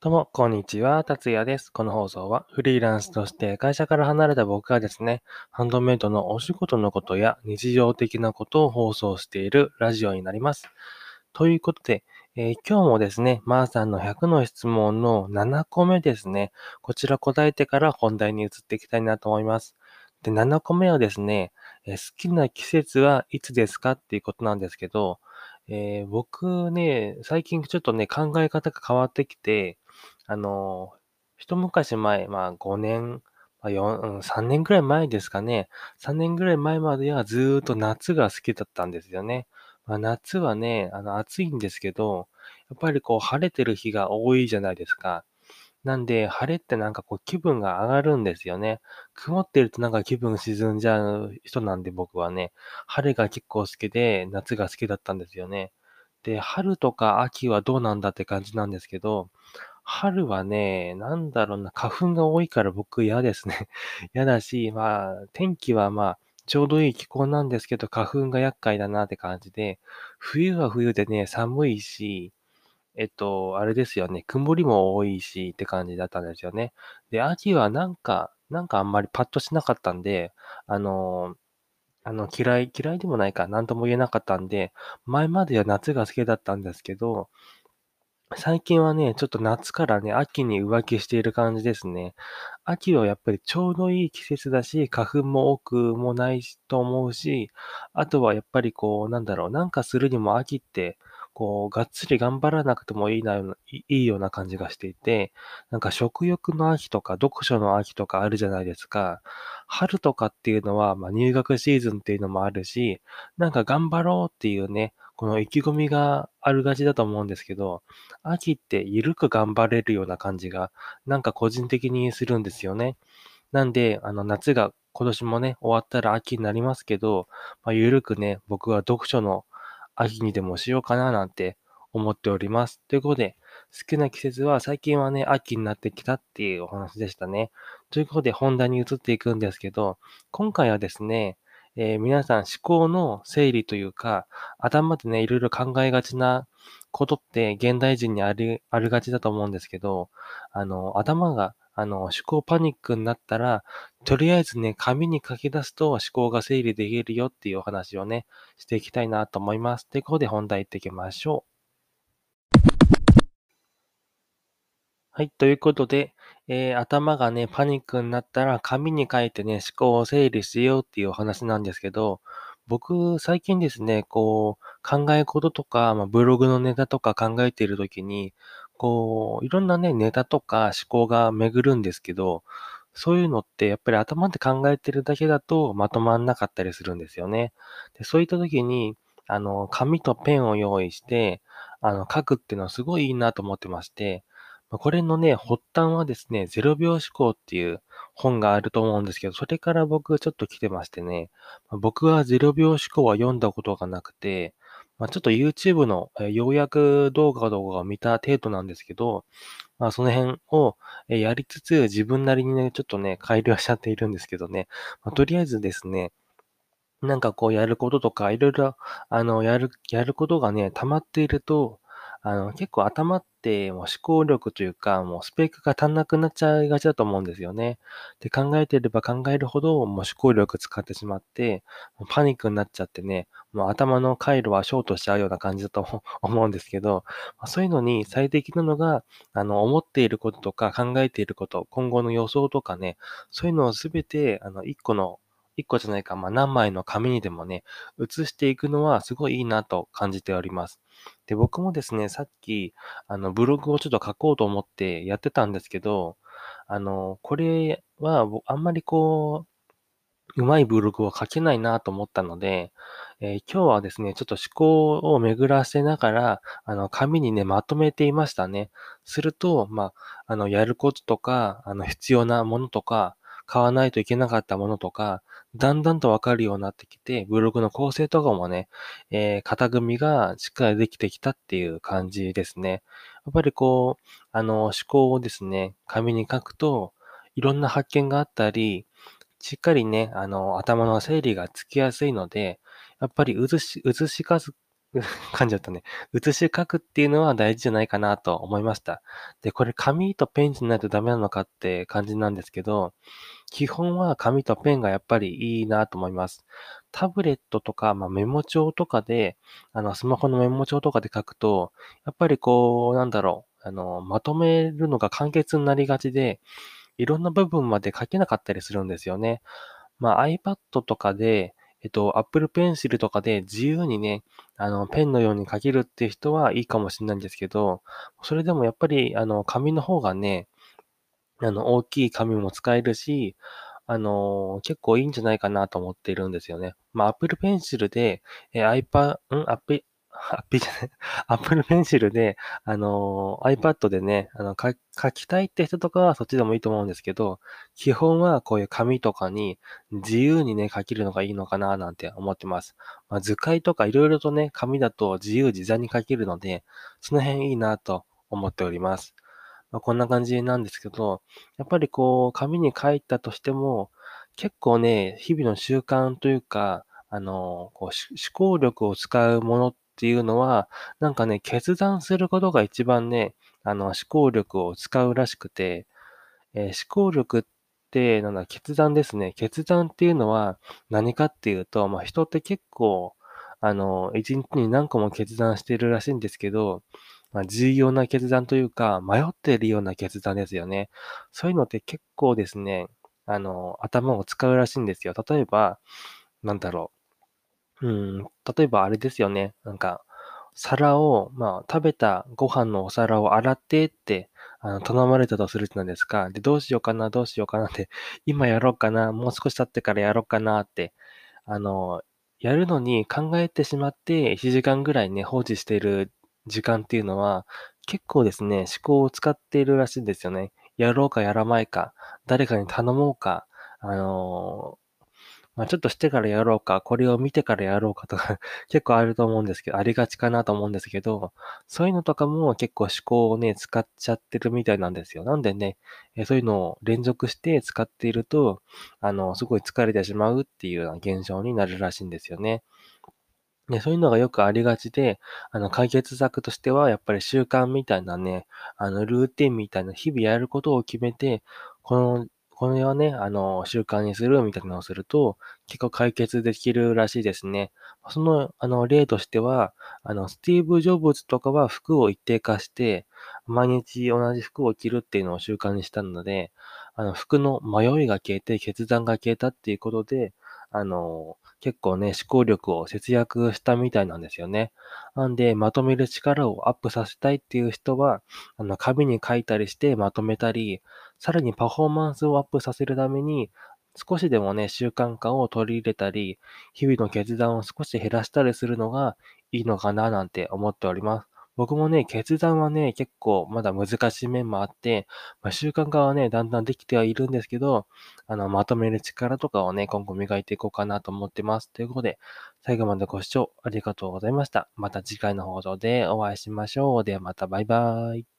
どうも、こんにちは。達也です。この放送は、フリーランスとして会社から離れた僕がですね、ハンドメイドのお仕事のことや日常的なことを放送しているラジオになります。ということで、えー今日もですね、まーさんの100の質問の7個目ですね。こちら答えてから本題に移っていきたいなと思います。で、7個目はですね、えー好きな季節はいつですかっていうことなんですけど、えー僕ね、最近ちょっとね、考え方が変わってきて、あの、一昔前、まあ5年、まあ、3年ぐらい前ですかね。3年ぐらい前まではずーっと夏が好きだったんですよね。まあ、夏はね、あの暑いんですけど、やっぱりこう晴れてる日が多いじゃないですか。なんで、晴れってなんかこう気分が上がるんですよね。曇ってるとなんか気分沈んじゃう人なんで僕はね、晴れが結構好きで、夏が好きだったんですよね。で、春とか秋はどうなんだって感じなんですけど、春はね、なんだろうな、花粉が多いから僕嫌ですね。嫌だし、まあ、天気はまあ、ちょうどいい気候なんですけど、花粉が厄介だなって感じで、冬は冬でね、寒いし、えっと、あれですよね、曇りも多いしって感じだったんですよね。で、秋はなんか、なんかあんまりパッとしなかったんで、あの、あの、嫌い、嫌いでもないか、なんとも言えなかったんで、前までは夏が好きだったんですけど、最近はね、ちょっと夏からね、秋に浮気している感じですね。秋はやっぱりちょうどいい季節だし、花粉も多くもないと思うし、あとはやっぱりこう、なんだろう、なんかするにも秋って、こう、がっつり頑張らなくてもいいな、いいいような感じがしていて、なんか食欲の秋とか読書の秋とかあるじゃないですか。春とかっていうのは、まあ、入学シーズンっていうのもあるし、なんか頑張ろうっていうね、この意気込みがあるがちだと思うんですけど、秋って緩く頑張れるような感じが、なんか個人的にするんですよね。なんで、あの、夏が今年もね、終わったら秋になりますけど、まあ、緩くね、僕は読書の秋にでもしようかななんて思っております。ということで、好きな季節は最近はね、秋になってきたっていうお話でしたね。ということで、本題に移っていくんですけど、今回はですね、えー皆さん思考の整理というか、頭でね、いろいろ考えがちなことって現代人にあり、あるがちだと思うんですけど、あの、頭が、あの、思考パニックになったら、とりあえずね、紙に書き出すと思考が整理できるよっていうお話をね、していきたいなと思います。ということで本題行っていきましょう。はい。ということで、えー頭がね、パニックになったら、紙に書いてね、思考を整理しようっていうお話なんですけど、僕、最近ですね、こう、考え事とか、まあ、ブログのネタとか考えているときに、こう、いろんなね、ネタとか思考が巡るんですけど、そういうのってやっぱり頭で考えてるだけだとまとまんなかったりするんですよね。で、そういったときに、あの、紙とペンを用意して、あの、書くっていうのはすごいいいなと思ってまして、まこれのね、発端はですね、0秒思考っていう本があると思うんですけど、それから僕ちょっと来てましてね、ま僕は0秒思考は読んだことがなくて、まあ、ちょっと YouTube のえー要約動画動画を見た程度なんですけど、まあその辺をやりつつ自分なりにね、ちょっとね、改良しちゃっているんですけどね、まあ、とりあえずですね、なんかこうやることとか、いろいろ、あの、やる、やることがね、溜まっていると、あの、結構頭ってもう思考力というか、もうスペックが足んなくなっちゃいがちだと思うんですよね。で、考えてれば考えるほど、もう思考力使ってしまって、もうパニックになっちゃってね、もう頭の回路はショートしちゃうような感じだと 思うんですけど、まそういうのに最適なのが、あの、思っていることとか考えていること、今後の予想とかね、そういうのをすべて、あの、一個の一個じゃないか、まあ、何枚の紙にでもね、写していくのはすごいいいなと感じております。で、僕もですね、さっき、あの、ブログをちょっと書こうと思ってやってたんですけど、あの、これは、あんまりこう、うまいブログを書けないなと思ったので、えー今日はですね、ちょっと思考を巡らせながら、あの、紙にね、まとめていましたね。すると、まあ、あの、やることとか、あの、必要なものとか、買わないといけなかったものとか、だんだんとわかるようになってきて、ブログの構成とかもね、えー型組みがしっかりできてきたっていう感じですね。やっぱりこう、あの、思考をですね、紙に書くと、いろんな発見があったり、しっかりね、あの、頭の整理がつきやすいので、やっぱり写し、写しかす、噛んじゃったね。写し書くっていうのは大事じゃないかなと思いました。で、これ紙とペンじゃないとダメなのかって感じなんですけど、基本は紙とペンがやっぱりいいなと思います。タブレットとか、まあ、メモ帳とかで、あの、スマホのメモ帳とかで書くと、やっぱりこう、なんだろう、あの、まとめるのが簡潔になりがちで、いろんな部分まで書けなかったりするんですよね。まあ、iPad とかで、えっと、Apple Pencil とかで自由にね、あの、ペンのように書けるっていう人はいいかもしれないんですけど、それでもやっぱり、あの、紙の方がね、あの、大きい紙も使えるし、あの、結構いいんじゃないかなと思っているんですよね。まあ、Apple Pencil で、え iPad、ん ?Apple、ハッピーじゃない、Apple Pencil で、あの、iPad でね、あの、書書きたいって人とかはそっちでもいいと思うんですけど、基本はこういう紙とかに自由にね、書けるのがいいのかななんて思ってます。まあ、図解とかいろいろとね、紙だと自由自在に書けるので、その辺いいなと思っております。まあ、こんな感じなんですけど、やっぱりこう、紙に書いたとしても、結構ね、日々の習慣というか、あの、こう、思考力を使うものっっていうのは、なんかね、決断することが一番ね、あの、思考力を使うらしくて、えー思考力って、なんだ、決断ですね。決断っていうのは何かっていうと、まあ、人って結構、あの、一日に何個も決断してるらしいんですけど、まあ、重要な決断というか、迷っているような決断ですよね。そういうのって結構ですね、あの、頭を使うらしいんですよ。例えば、なんだろう。うん、例えばあれですよね。なんか、皿を、まあ、食べたご飯のお皿を洗ってって、あの、頼まれたとするじゃないですか。で、どうしようかな、どうしようかなって、今やろうかな、もう少し経ってからやろうかなって、あの、やるのに考えてしまって、1時間ぐらいね、放置している時間っていうのは、結構ですね、思考を使っているらしいんですよね。やろうかやらないか、誰かに頼もうか、あのまあ、ちょっとしてからやろうか、これを見てからやろうかとか 結構あると思うんですけど、ありがちかなと思うんですけど、そういうのとかも結構思考をね、使っちゃってるみたいなんですよ。なんでね、えそういうのを連続して使っていると、あの、すごい疲れてしまうっていうような現象になるらしいんですよね。ね、そういうのがよくありがちで、あの、解決策としては、やっぱり習慣みたいなね、あの、ルーティンみたいな日々やることを決めて、この、これをね、あの、習慣にするみたいなのをすると、結構解決できるらしいですね。その、あの、例としては、あの、スティーブ・ジョブズとかは服を一定化して、毎日同じ服を着るっていうのを習慣にしたので、あの、服の迷いが消えて、決断が消えたっていうことで、あの、結構ね、思考力を節約したみたいなんですよね。なんで、まとめる力をアップさせたいっていう人は、あの、紙に書いたりしてまとめたり、さらにパフォーマンスをアップさせるために、少しでもね、習慣化を取り入れたり、日々の決断を少し減らしたりするのがいいのかななんて思っております。僕もね、決断はね、結構まだ難しい面もあって、まあ、習慣化はね、だんだんできてはいるんですけど、あの、まとめる力とかをね、今後磨いていこうかなと思ってます。ということで、最後までご視聴ありがとうございました。また次回の放送でお会いしましょう。ではまたバイバーイ。